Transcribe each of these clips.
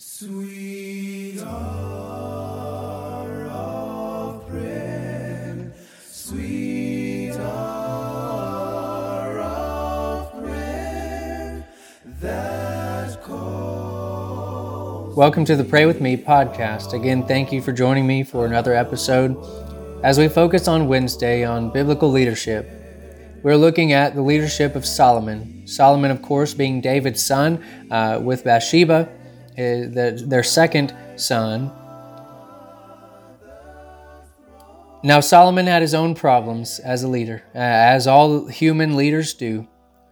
Sweet hour of prayer, sweet hour of prayer that calls. Welcome to the Pray With Me podcast. Again, thank you for joining me for another episode. As we focus on Wednesday on biblical leadership, we're looking at the leadership of Solomon. Solomon, of course, being David's son uh, with Bathsheba the, their second son. Now, Solomon had his own problems as a leader, uh, as all human leaders do.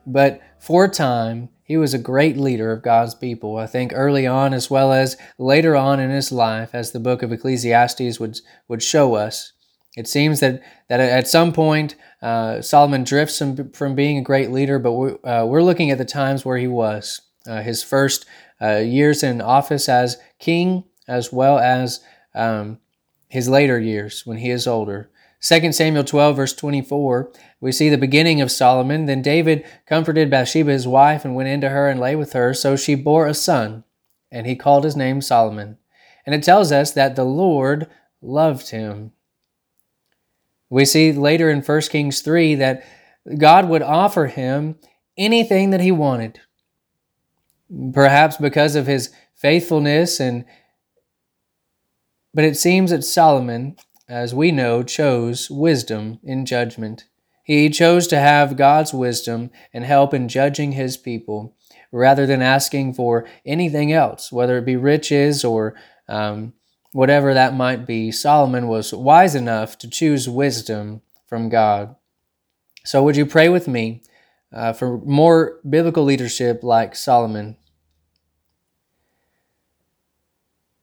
But for a time, he was a great leader of God's people. I think early on, as well as later on in his life, as the book of Ecclesiastes would, would show us. It seems that, that at some point, uh, Solomon drifts from, from being a great leader, but we're, uh, we're looking at the times where he was. Uh, his first uh, years in office as king, as well as um, his later years when he is older. 2 Samuel 12, verse 24, we see the beginning of Solomon. Then David comforted Bathsheba, his wife, and went into her and lay with her. So she bore a son, and he called his name Solomon. And it tells us that the Lord loved him. We see later in 1 Kings 3 that God would offer him anything that he wanted perhaps because of his faithfulness and but it seems that Solomon, as we know, chose wisdom in judgment. He chose to have God's wisdom and help in judging his people rather than asking for anything else, whether it be riches or um, whatever that might be. Solomon was wise enough to choose wisdom from God. So, would you pray with me uh, for more biblical leadership like Solomon.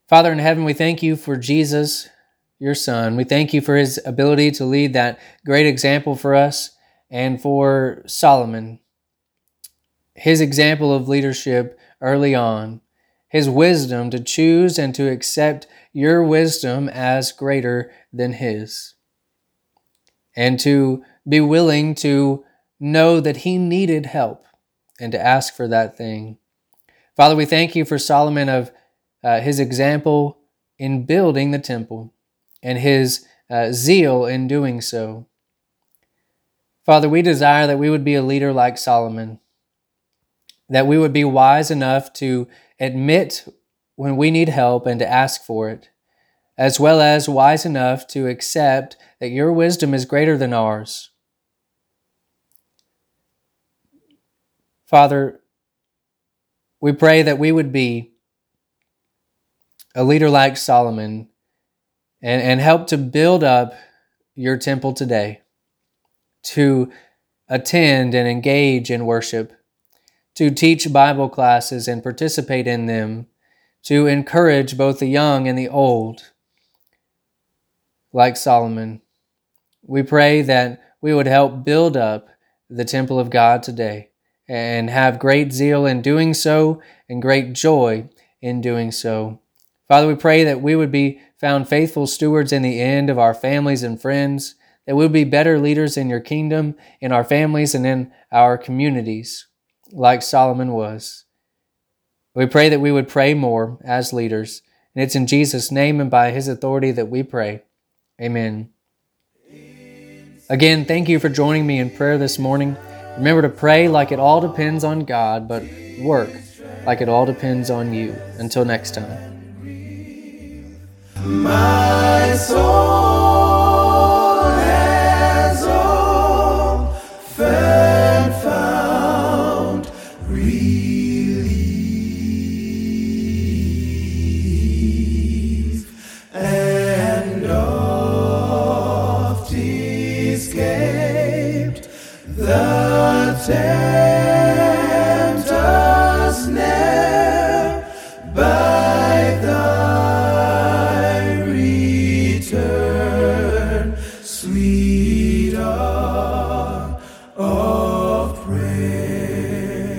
Father in heaven, we thank you for Jesus, your Son. We thank you for his ability to lead that great example for us and for Solomon, his example of leadership early on, his wisdom to choose and to accept your wisdom as greater than his, and to be willing to know that he needed help and to ask for that thing. Father, we thank you for Solomon of uh, his example in building the temple and his uh, zeal in doing so. Father, we desire that we would be a leader like Solomon, that we would be wise enough to admit when we need help and to ask for it, as well as wise enough to accept that your wisdom is greater than ours Father, we pray that we would be a leader like Solomon and, and help to build up your temple today, to attend and engage in worship, to teach Bible classes and participate in them, to encourage both the young and the old, like Solomon. We pray that we would help build up the temple of God today and have great zeal in doing so and great joy in doing so. Father, we pray that we would be found faithful stewards in the end of our families and friends, that we would be better leaders in your kingdom, in our families, and in our communities, like Solomon was. We pray that we would pray more as leaders, and it's in Jesus' name and by his authority that we pray. Amen. Again, thank you for joining me in prayer this morning. Remember to pray like it all depends on God, but work like it all depends on you. Until next time. God's hand.